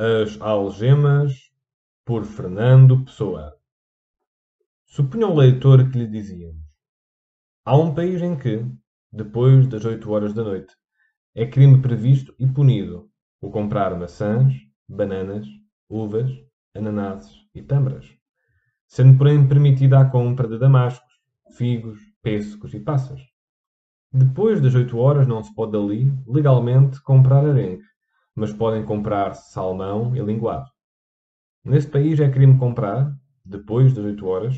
As Algemas, por Fernando Pessoa. Supunha o leitor que lhe dizíamos: Há um país em que, depois das oito horas da noite, é crime previsto e punido o comprar maçãs, bananas, uvas, ananases e tâmaras, sendo porém permitida a compra de damascos, figos, pêssegos e passas. Depois das oito horas não se pode ali, legalmente, comprar arenque, mas podem comprar salmão e linguado. Nesse país é crime comprar, depois das oito horas,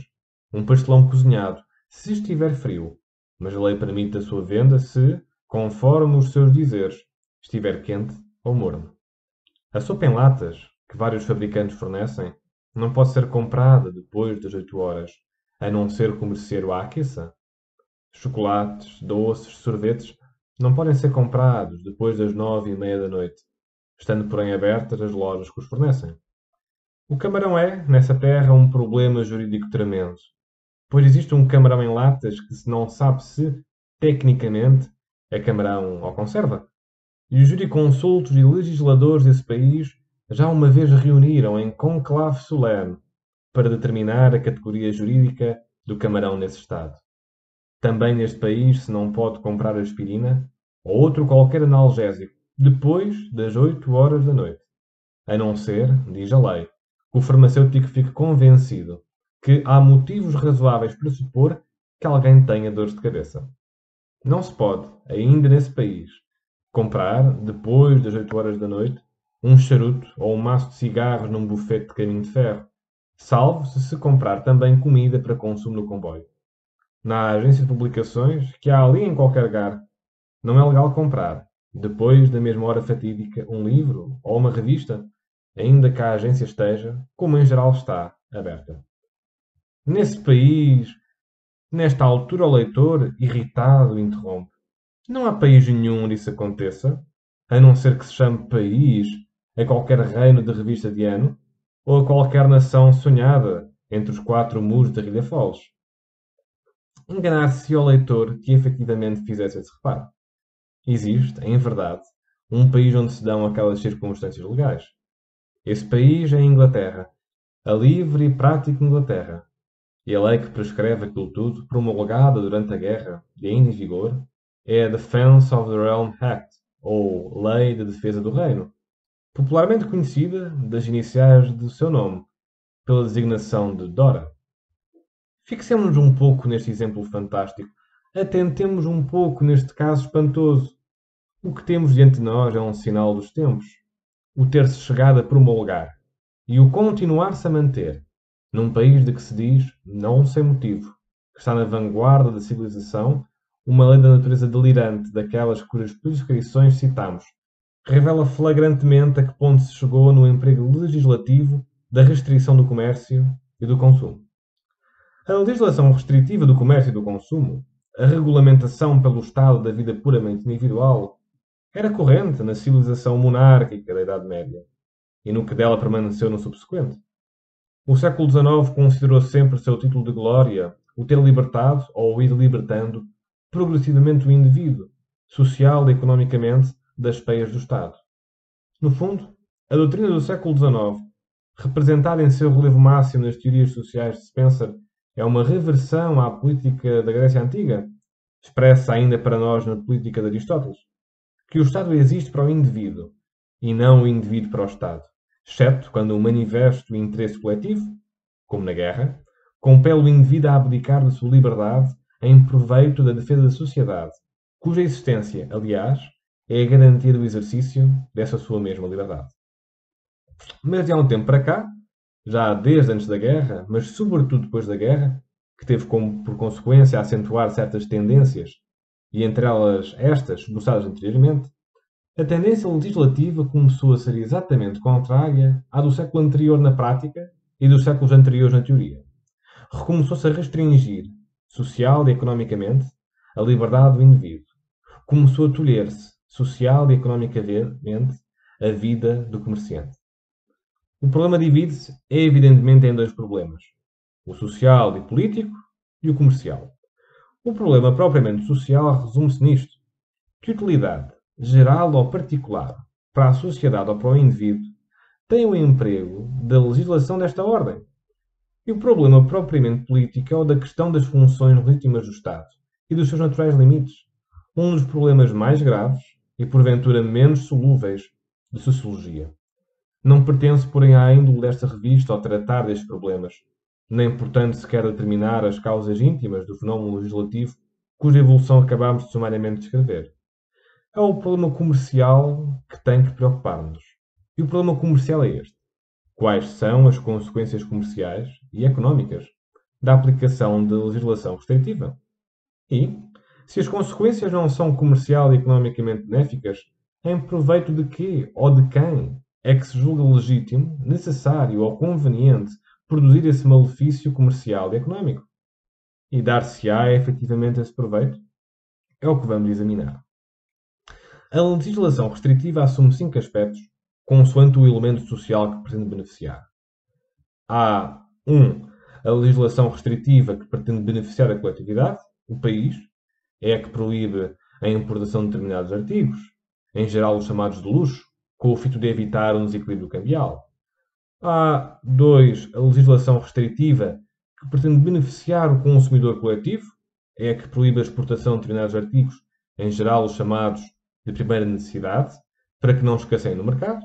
um pastelão cozinhado, se estiver frio, mas a lei permite a sua venda se, conforme os seus dizeres, estiver quente ou morno. A sopa em latas, que vários fabricantes fornecem, não pode ser comprada depois das oito horas, a não ser que o merceeiro a aqueça. Chocolates, doces, sorvetes não podem ser comprados depois das nove e meia da noite, estando porém abertas as lojas que os fornecem. O camarão é, nessa terra, um problema jurídico tremendo, pois existe um camarão em latas que se não sabe se, tecnicamente, é camarão ou conserva. E os jurisconsultos e legisladores desse país já uma vez reuniram em conclave solene para determinar a categoria jurídica do camarão nesse estado. Também neste país se não pode comprar aspirina ou outro qualquer analgésico depois das 8 horas da noite, a não ser, diz a lei, que o farmacêutico fique convencido que há motivos razoáveis para supor que alguém tenha dores de cabeça. Não se pode, ainda nesse país, comprar, depois das 8 horas da noite, um charuto ou um maço de cigarros num bufete de caminho de ferro, salvo se se comprar também comida para consumo no comboio. Na agência de publicações, que há ali em qualquer lugar, não é legal comprar, depois da mesma hora fatídica, um livro ou uma revista, ainda que a agência esteja, como em geral está, aberta. Nesse país, nesta altura, o leitor, irritado, interrompe. Não há país nenhum onde isso aconteça, a não ser que se chame país a qualquer reino de revista de ano ou a qualquer nação sonhada entre os quatro muros da Rilha Foles. Enganar-se ao leitor que efetivamente fizesse esse reparo. Existe, em verdade, um país onde se dão aquelas circunstâncias legais. Esse país é a Inglaterra, a livre e prática Inglaterra. E a lei que prescreve aquilo tudo, promulgada durante a guerra e ainda em vigor, é a Defense of the Realm Act, ou Lei de Defesa do Reino, popularmente conhecida das iniciais do seu nome, pela designação de Dora. Fixemos um pouco neste exemplo fantástico, atentemos um pouco neste caso espantoso. O que temos diante de nós é um sinal dos tempos, o ter-se chegado a promulgar e o continuar-se a manter, num país de que se diz, não sem motivo, que está na vanguarda da civilização, uma lei da natureza delirante, daquelas cujas prescrições citamos, revela flagrantemente a que ponto se chegou no emprego legislativo da restrição do comércio e do consumo. A legislação restritiva do comércio e do consumo, a regulamentação pelo Estado da vida puramente individual, era corrente na civilização monárquica da Idade Média e no que dela permaneceu no subsequente. O século XIX considerou sempre seu título de glória o ter libertado ou ir libertando progressivamente o indivíduo, social e economicamente, das peias do Estado. No fundo, a doutrina do século XIX, representada em seu relevo máximo nas teorias sociais de Spencer, é uma reversão à política da Grécia Antiga, expressa ainda para nós na política de Aristóteles, que o Estado existe para o indivíduo e não o indivíduo para o Estado, exceto quando o manifesto interesse coletivo, como na guerra, compele o indivíduo a abdicar da sua liberdade em proveito da defesa da sociedade, cuja existência, aliás, é a garantia do exercício dessa sua mesma liberdade. Mas de há um tempo para cá, já desde antes da guerra, mas sobretudo depois da guerra, que teve como por consequência acentuar certas tendências, e entre elas estas esboçadas anteriormente, a tendência legislativa começou a ser exatamente contrária à do século anterior na prática e dos séculos anteriores na teoria. Recomeçou-se a restringir, social e economicamente, a liberdade do indivíduo. Começou a tolher-se, social e economicamente a vida do comerciante. O problema divide-se, evidentemente, em dois problemas: o social e político e o comercial. O problema propriamente social resume-se nisto: que utilidade, geral ou particular, para a sociedade ou para o indivíduo, tem o emprego da legislação desta ordem. E o problema propriamente político é o da questão das funções legítimas do Estado e dos seus naturais limites. Um dos problemas mais graves e porventura menos solúveis de sociologia. Não pertence, porém, à índole desta revista ao tratar destes problemas, nem, portanto, sequer determinar as causas íntimas do fenómeno legislativo cuja evolução acabámos de sumariamente descrever. É o problema comercial que tem que preocupar-nos. E o problema comercial é este. Quais são as consequências comerciais e económicas da aplicação da legislação restritiva? E, se as consequências não são comercial e economicamente benéficas, em proveito de quê ou de quem é que se julga legítimo, necessário ou conveniente produzir esse malefício comercial e económico? E dar-se-á efetivamente esse proveito? É o que vamos examinar. A legislação restritiva assume cinco aspectos, consoante o elemento social que pretende beneficiar. Há 1. Um, a legislação restritiva que pretende beneficiar a coletividade, o país, é a que proíbe a importação de determinados artigos, em geral os chamados de luxo, com o fito de evitar um desequilíbrio cambial. Há 2. A legislação restritiva que pretende beneficiar o consumidor coletivo, é a que proíbe a exportação de determinados artigos, em geral os chamados de primeira necessidade, para que não escasseiem no mercado.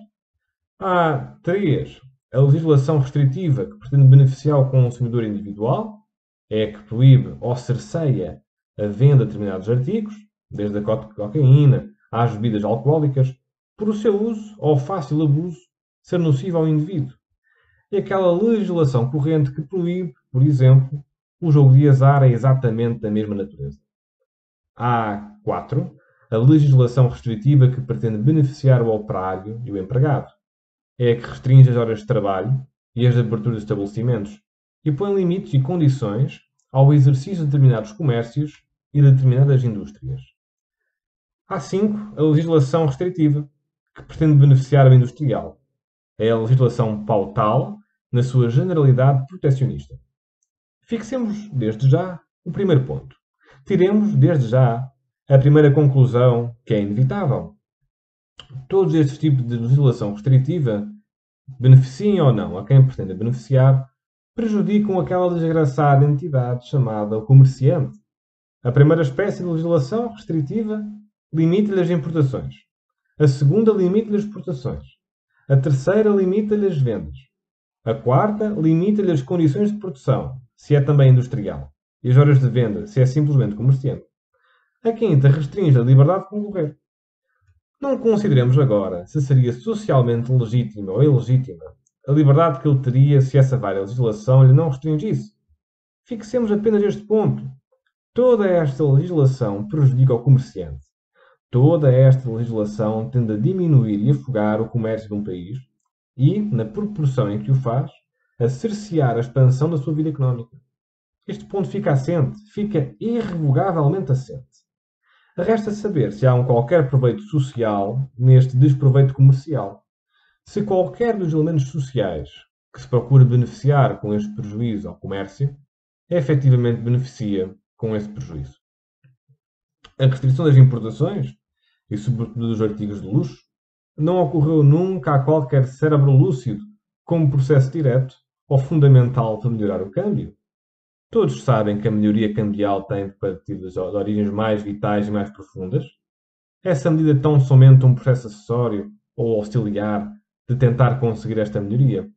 Há três, a legislação restritiva que pretende beneficiar o consumidor individual, é a que proíbe ou cerceia a venda de determinados artigos, desde a cocaína às bebidas alcoólicas, por o seu uso ou fácil abuso ser nocivo ao indivíduo. E aquela legislação corrente que proíbe, por exemplo, o jogo de azar é exatamente da mesma natureza. Há quatro, a legislação restritiva que pretende beneficiar o operário e o empregado. É a que restringe as horas de trabalho e as aberturas de estabelecimentos e põe limites e condições ao exercício de determinados comércios e de determinadas indústrias. Há cinco, a legislação restritiva, que pretende beneficiar o industrial. É a legislação pautal, na sua generalidade protecionista. Fixemos, desde já, o primeiro ponto. Tiremos, desde já, a primeira conclusão, que é inevitável. Todos estes tipos de legislação restritiva, beneficiam ou não a quem pretende beneficiar, prejudicam aquela desgraçada entidade chamada o comerciante. A primeira espécie de legislação restritiva limita-lhe as importações. A segunda limita-lhe as exportações. A terceira limita-lhe as vendas. A quarta limita-lhe as condições de produção, se é também industrial, e as horas de venda, se é simplesmente comerciante. A quinta restringe a liberdade de concorrer. Não consideremos agora se seria socialmente legítima ou ilegítima a liberdade que ele teria se essa vária legislação lhe não restringisse. Fixemos apenas este ponto. Toda esta legislação prejudica o comerciante. Toda esta legislação tende a diminuir e afogar o comércio de um país e, na proporção em que o faz, a cercear a expansão da sua vida económica. Este ponto fica assente, fica irrevogavelmente assente. Resta saber se há um qualquer proveito social neste desproveito comercial. Se qualquer dos elementos sociais que se procura beneficiar com este prejuízo ao comércio, efetivamente beneficia com esse prejuízo. A restrição das importações, e sobretudo dos artigos de luxo, não ocorreu nunca a qualquer cérebro lúcido como processo direto ou fundamental para melhorar o câmbio. Todos sabem que a melhoria cambial tem de origens mais vitais e mais profundas. Essa medida é tão somente um processo acessório ou auxiliar de tentar conseguir esta melhoria.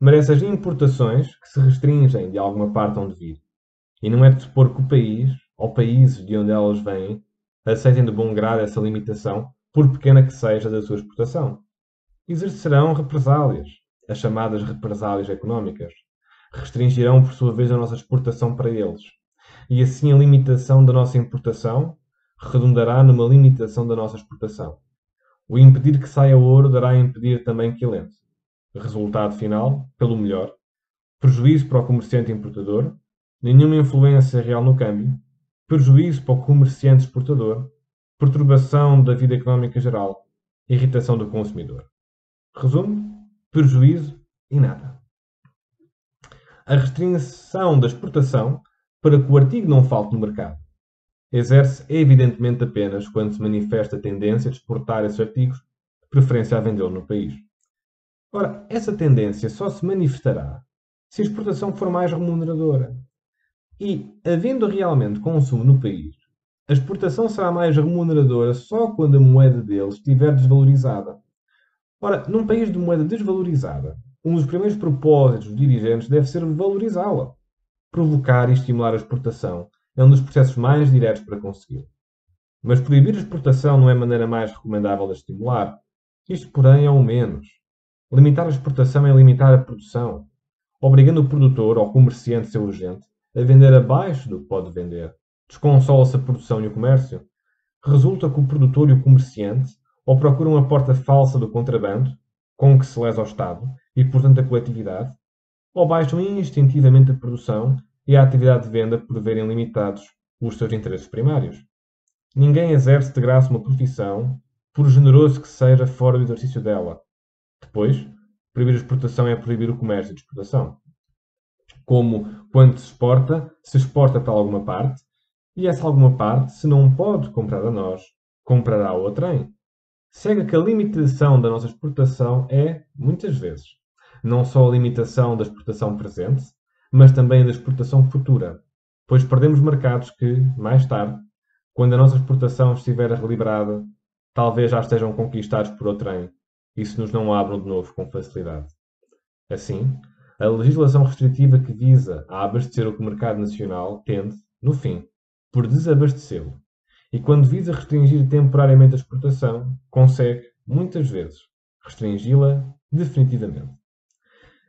Merece as importações que se restringem de alguma parte onde vir. E não é de supor que o país, ou países de onde elas vêm, aceitem de bom grado essa limitação, por pequena que seja da sua exportação. Exercerão represálias, as chamadas represálias económicas restringirão, por sua vez, a nossa exportação para eles. E assim a limitação da nossa importação redundará numa limitação da nossa exportação. O impedir que saia ouro dará a impedir também que ele entre. Resultado final, pelo melhor, prejuízo para o comerciante importador, nenhuma influência real no câmbio, prejuízo para o comerciante exportador, perturbação da vida económica geral, irritação do consumidor. Resumo: prejuízo e nada a restrição da exportação para que o artigo não falte no mercado. Exerce evidentemente apenas quando se manifesta a tendência de exportar esses artigos, de preferência a vendê-lo no país. Ora, essa tendência só se manifestará se a exportação for mais remuneradora. E, havendo realmente consumo no país, a exportação será mais remuneradora só quando a moeda deles estiver desvalorizada. Ora, num país de moeda desvalorizada, um dos primeiros propósitos dos dirigentes deve ser valorizá-la. Provocar e estimular a exportação é um dos processos mais diretos para conseguir. Mas proibir a exportação não é a maneira mais recomendável de estimular. Isto, porém, é o menos. Limitar a exportação é limitar a produção, obrigando o produtor ou comerciante seu urgente a vender abaixo do que pode vender. Desconsola-se a produção e o comércio. Resulta que o produtor e o comerciante ou procuram a porta falsa do contrabando, com que se lesa ao Estado e, portanto, a coletividade, ou baixam instintivamente a produção e a atividade de venda por verem limitados os seus interesses primários. Ninguém exerce de graça uma profissão, por generoso que seja fora do exercício dela. Depois, proibir a exportação é proibir o comércio de exportação. Como, quando se exporta, se exporta para alguma parte, e essa alguma parte, se não pode comprar a nós, comprará ao outrem. Segue que a limitação da nossa exportação é, muitas vezes, não só a limitação da exportação presente, mas também da exportação futura, pois perdemos mercados que, mais tarde, quando a nossa exportação estiver reliberada, talvez já estejam conquistados por outrem e se nos não abram de novo com facilidade. Assim, a legislação restritiva que visa a abastecer o mercado nacional tende, no fim, por desabastecê-lo. E quando visa restringir temporariamente a exportação, consegue, muitas vezes, restringi-la definitivamente.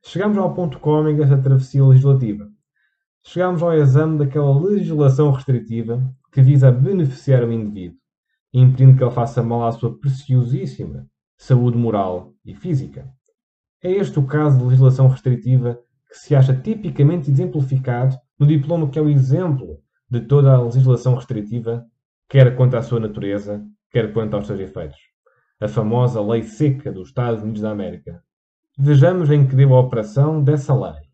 Chegamos ao ponto cómico desta travessia legislativa. Chegamos ao exame daquela legislação restritiva que visa beneficiar o indivíduo, impedindo que ele faça mal à sua preciosíssima saúde moral e física. É este o caso de legislação restritiva que se acha tipicamente exemplificado no diploma que é o exemplo de toda a legislação restritiva, quer quanto à sua natureza, quer quanto aos seus efeitos. A famosa Lei Seca dos Estados Unidos da América. Vejamos em que deu a operação dessa lei.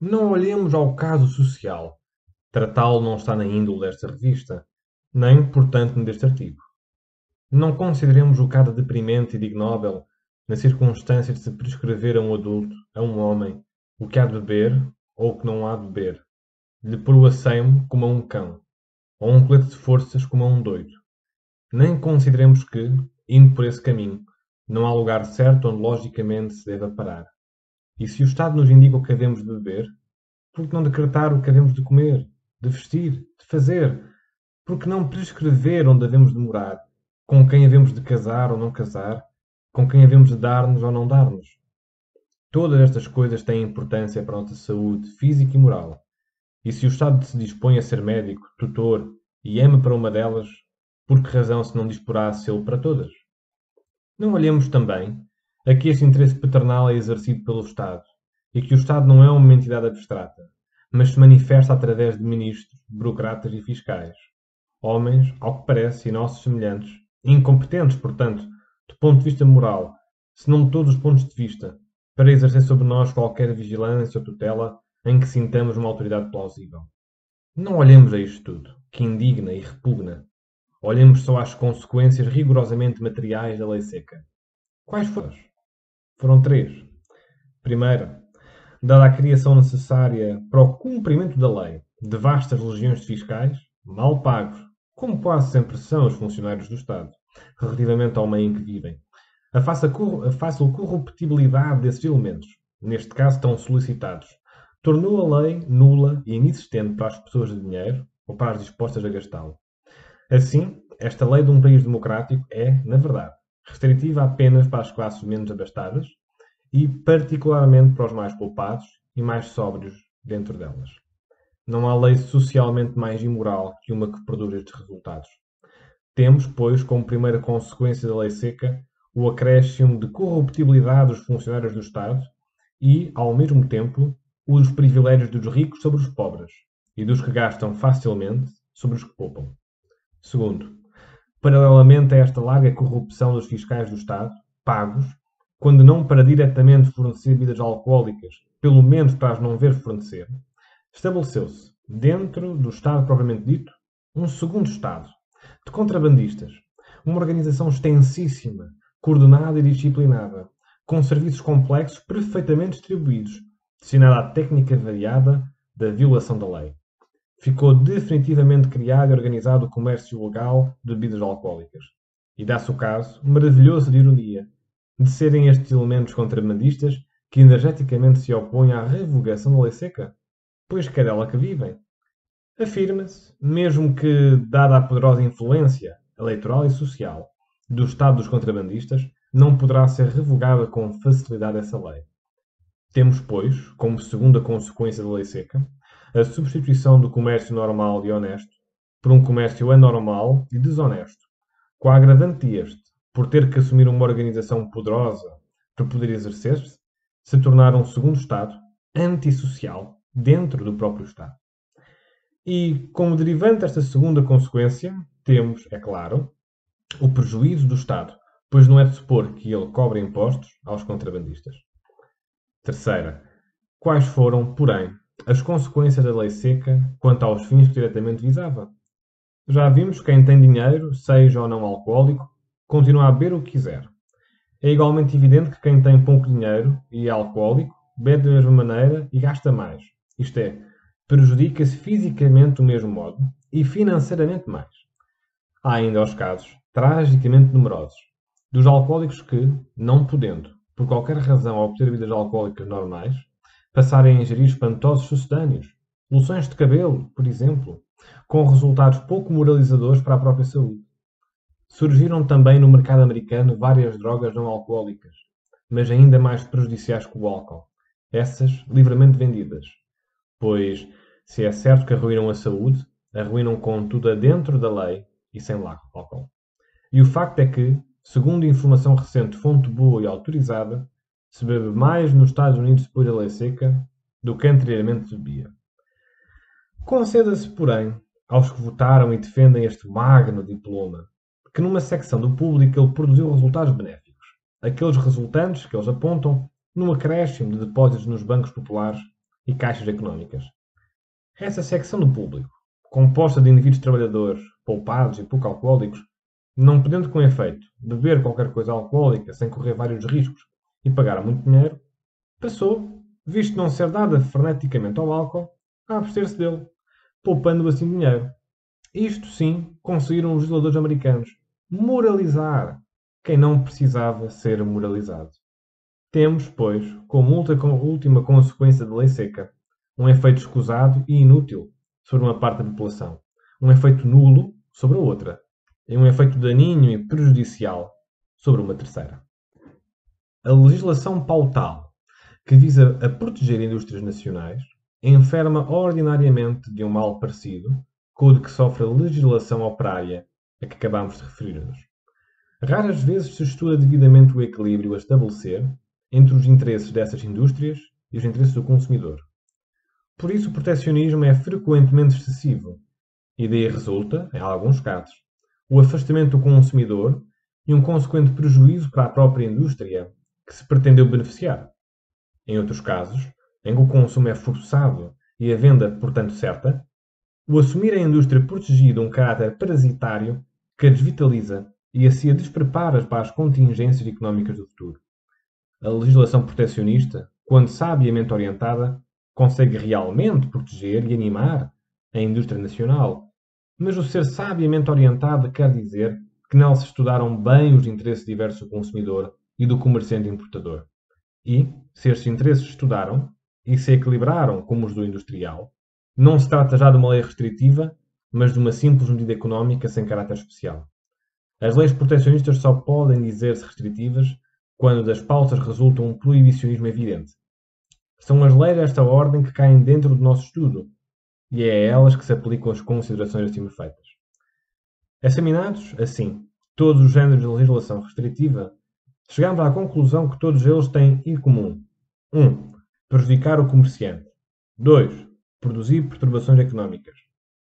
Não olhemos ao caso social Tratá-lo não está na índole desta revista, nem, portanto, deste artigo. Não consideremos o caso deprimente e de ignóbil na circunstância de se prescrever a um adulto, a um homem, o que há de beber ou o que não há de beber, lhe pôr o aceimo como a um cão, ou um colete de forças como a um doido. Nem consideremos que, indo por esse caminho, não há lugar certo onde logicamente se deva parar. E se o Estado nos indica o que havemos de beber, por que não decretar o que havemos de comer? de vestir, de fazer. Porque não prescrever onde devemos de morar, com quem havemos de casar ou não casar, com quem havemos de dar-nos ou não dar-nos. Todas estas coisas têm importância para a nossa saúde física e moral. E se o Estado se dispõe a ser médico, tutor e ama para uma delas, por que razão se não disporá a sê-lo para todas? Não olhemos também a que este interesse paternal é exercido pelo Estado e que o Estado não é uma entidade abstrata, mas se manifesta através de ministros, burocratas e fiscais. Homens, ao que parece, e nossos semelhantes, incompetentes, portanto, do ponto de vista moral, se não de todos os pontos de vista, para exercer sobre nós qualquer vigilância ou tutela em que sintamos uma autoridade plausível. Não olhemos a isto tudo, que indigna e repugna. Olhemos só às consequências rigorosamente materiais da lei seca. Quais foram? Foram três. Primeira, dada a criação necessária para o cumprimento da lei de vastas legiões de fiscais, mal pagos, como quase sempre são os funcionários do Estado, relativamente ao meio em que vivem. A fácil corruptibilidade desses elementos, neste caso tão solicitados, tornou a lei nula e inexistente para as pessoas de dinheiro ou para as dispostas a gastá-lo. Assim, esta lei de um país democrático é, na verdade, restritiva apenas para as classes menos abastadas e particularmente para os mais poupados e mais sóbrios dentro delas. Não há lei socialmente mais imoral que uma que produz estes resultados. Temos, pois, como primeira consequência da lei seca, o acréscimo de corruptibilidade dos funcionários do Estado e, ao mesmo tempo, os privilégios dos ricos sobre os pobres e dos que gastam facilmente sobre os que poupam. Segundo, paralelamente a esta larga corrupção dos fiscais do Estado, pagos, quando não para diretamente fornecer bebidas alcoólicas, pelo menos para as não ver fornecer, estabeleceu-se, dentro do Estado propriamente dito, um segundo Estado, de contrabandistas, uma organização extensíssima, coordenada e disciplinada, com serviços complexos perfeitamente distribuídos, destinado à técnica variada da violação da lei. Ficou definitivamente criado e organizado o comércio legal de bebidas alcoólicas. E dá-se o caso, maravilhoso de ironia, de serem estes elementos contrabandistas que energeticamente se opõem à revogação da lei seca, pois quer ela que vivem. Afirma-se, mesmo que, dada a poderosa influência eleitoral e social do Estado dos contrabandistas, não poderá ser revogada com facilidade essa lei. Temos, pois, como segunda consequência da lei seca, a substituição do comércio normal e honesto por um comércio anormal e desonesto, com a agravante este, por ter que assumir uma organização poderosa para poder exercer-se, se tornar um segundo Estado antissocial dentro do próprio Estado. E, como derivante desta segunda consequência, temos, é claro, o prejuízo do Estado, pois não é de supor que ele cobre impostos aos contrabandistas. Terceira, quais foram, porém, as consequências da lei seca quanto aos fins que diretamente visava? Já vimos que quem tem dinheiro, seja ou não alcoólico, continua a beber o que quiser. É igualmente evidente que quem tem pouco dinheiro e é alcoólico bebe da mesma maneira e gasta mais. Isto é, prejudica-se fisicamente do mesmo modo e financeiramente mais. Há ainda os casos, tragicamente numerosos, dos alcoólicos que, não podendo, por qualquer razão, obter bebidas alcoólicas normais, passarem a ingerir espantosos sucedâneos, loções de cabelo, por exemplo, com resultados pouco moralizadores para a própria saúde. Surgiram também no mercado americano várias drogas não alcoólicas, mas ainda mais prejudiciais que o álcool, essas livremente vendidas, pois, se é certo que arruinam a saúde, arruinam contudo dentro da lei e sem lá álcool. E o facto é que, segundo informação recente fonte boa e autorizada, se bebe mais nos Estados Unidos depois da lei seca do que anteriormente se bebia. Conceda-se, porém, aos que votaram e defendem este magno diploma, que numa secção do público ele produziu resultados benéficos. Aqueles resultantes que eles apontam num acréscimo de depósitos nos bancos populares e caixas económicas. Essa secção do público, composta de indivíduos trabalhadores, poupados e pouco alcoólicos, não podendo com efeito beber qualquer coisa alcoólica sem correr vários riscos e pagar muito dinheiro, passou, visto não ser dada freneticamente ao álcool, a abster-se dele, poupando assim dinheiro. Isto sim conseguiram os legisladores americanos moralizar quem não precisava ser moralizado. Temos, pois, como última consequência da lei seca, um efeito escusado e inútil sobre uma parte da população, um efeito nulo sobre a outra, e um efeito daninho e prejudicial sobre uma terceira. A legislação pautal, que visa a proteger indústrias nacionais, enferma ordinariamente de um mal parecido com o de que sofre a legislação operária a que acabamos de referir-nos. Raras vezes se estuda devidamente o equilíbrio a estabelecer entre os interesses dessas indústrias e os interesses do consumidor. Por isso, o proteccionismo é frequentemente excessivo, e daí resulta, em alguns casos, o afastamento do consumidor e um consequente prejuízo para a própria indústria que se pretendeu beneficiar. Em outros casos, em que o consumo é forçado e a venda, portanto, certa, o assumir a indústria protegida um caráter parasitário que a desvitaliza e assim a desprepara para as contingências económicas do futuro. A legislação proteccionista, quando sabiamente orientada, consegue realmente proteger e animar a indústria nacional. Mas o ser sabiamente orientado quer dizer que nela se estudaram bem os interesses diversos do consumidor e do comerciante importador. E, se estes interesses estudaram e se equilibraram como os do industrial, não se trata já de uma lei restritiva, mas de uma simples medida económica sem caráter especial. As leis proteccionistas só podem dizer-se restritivas quando das pautas resulta um proibicionismo evidente. São as leis desta ordem que caem dentro do nosso estudo, e é a elas que se aplicam as considerações acima feitas. Examinados, assim, todos os géneros de legislação restritiva, chegamos à conclusão que todos eles têm em comum: 1. Um, prejudicar o comerciante. 2 produzir perturbações económicas.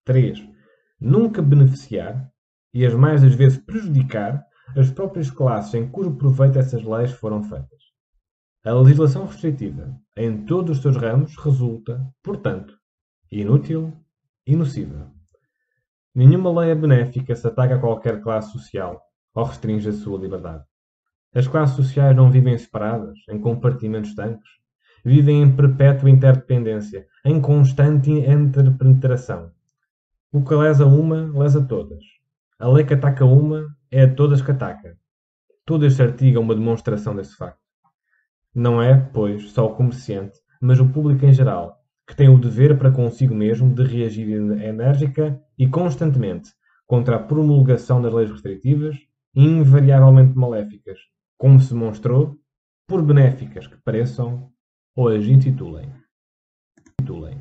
3. Nunca beneficiar e as mais das vezes prejudicar as próprias classes em cujo proveito essas leis foram feitas. A legislação restritiva, em todos os seus ramos, resulta, portanto, inútil e nociva. Nenhuma lei é benéfica se ataca a qualquer classe social ou restringe a sua liberdade. As classes sociais não vivem separadas, em compartimentos estanques. Vivem em perpétua interdependência, em constante interpenetração. O que lesa uma, lesa todas. A lei que ataca uma é a todas que ataca. Todo este artigo é uma demonstração desse facto. Não é, pois, só o comerciante, mas o público em geral, que tem o dever para consigo mesmo de reagir enérgica e constantemente contra a promulgação das leis restritivas, invariavelmente maléficas, como se demonstrou, por benéficas que pareçam ou as intitulem. intitulem.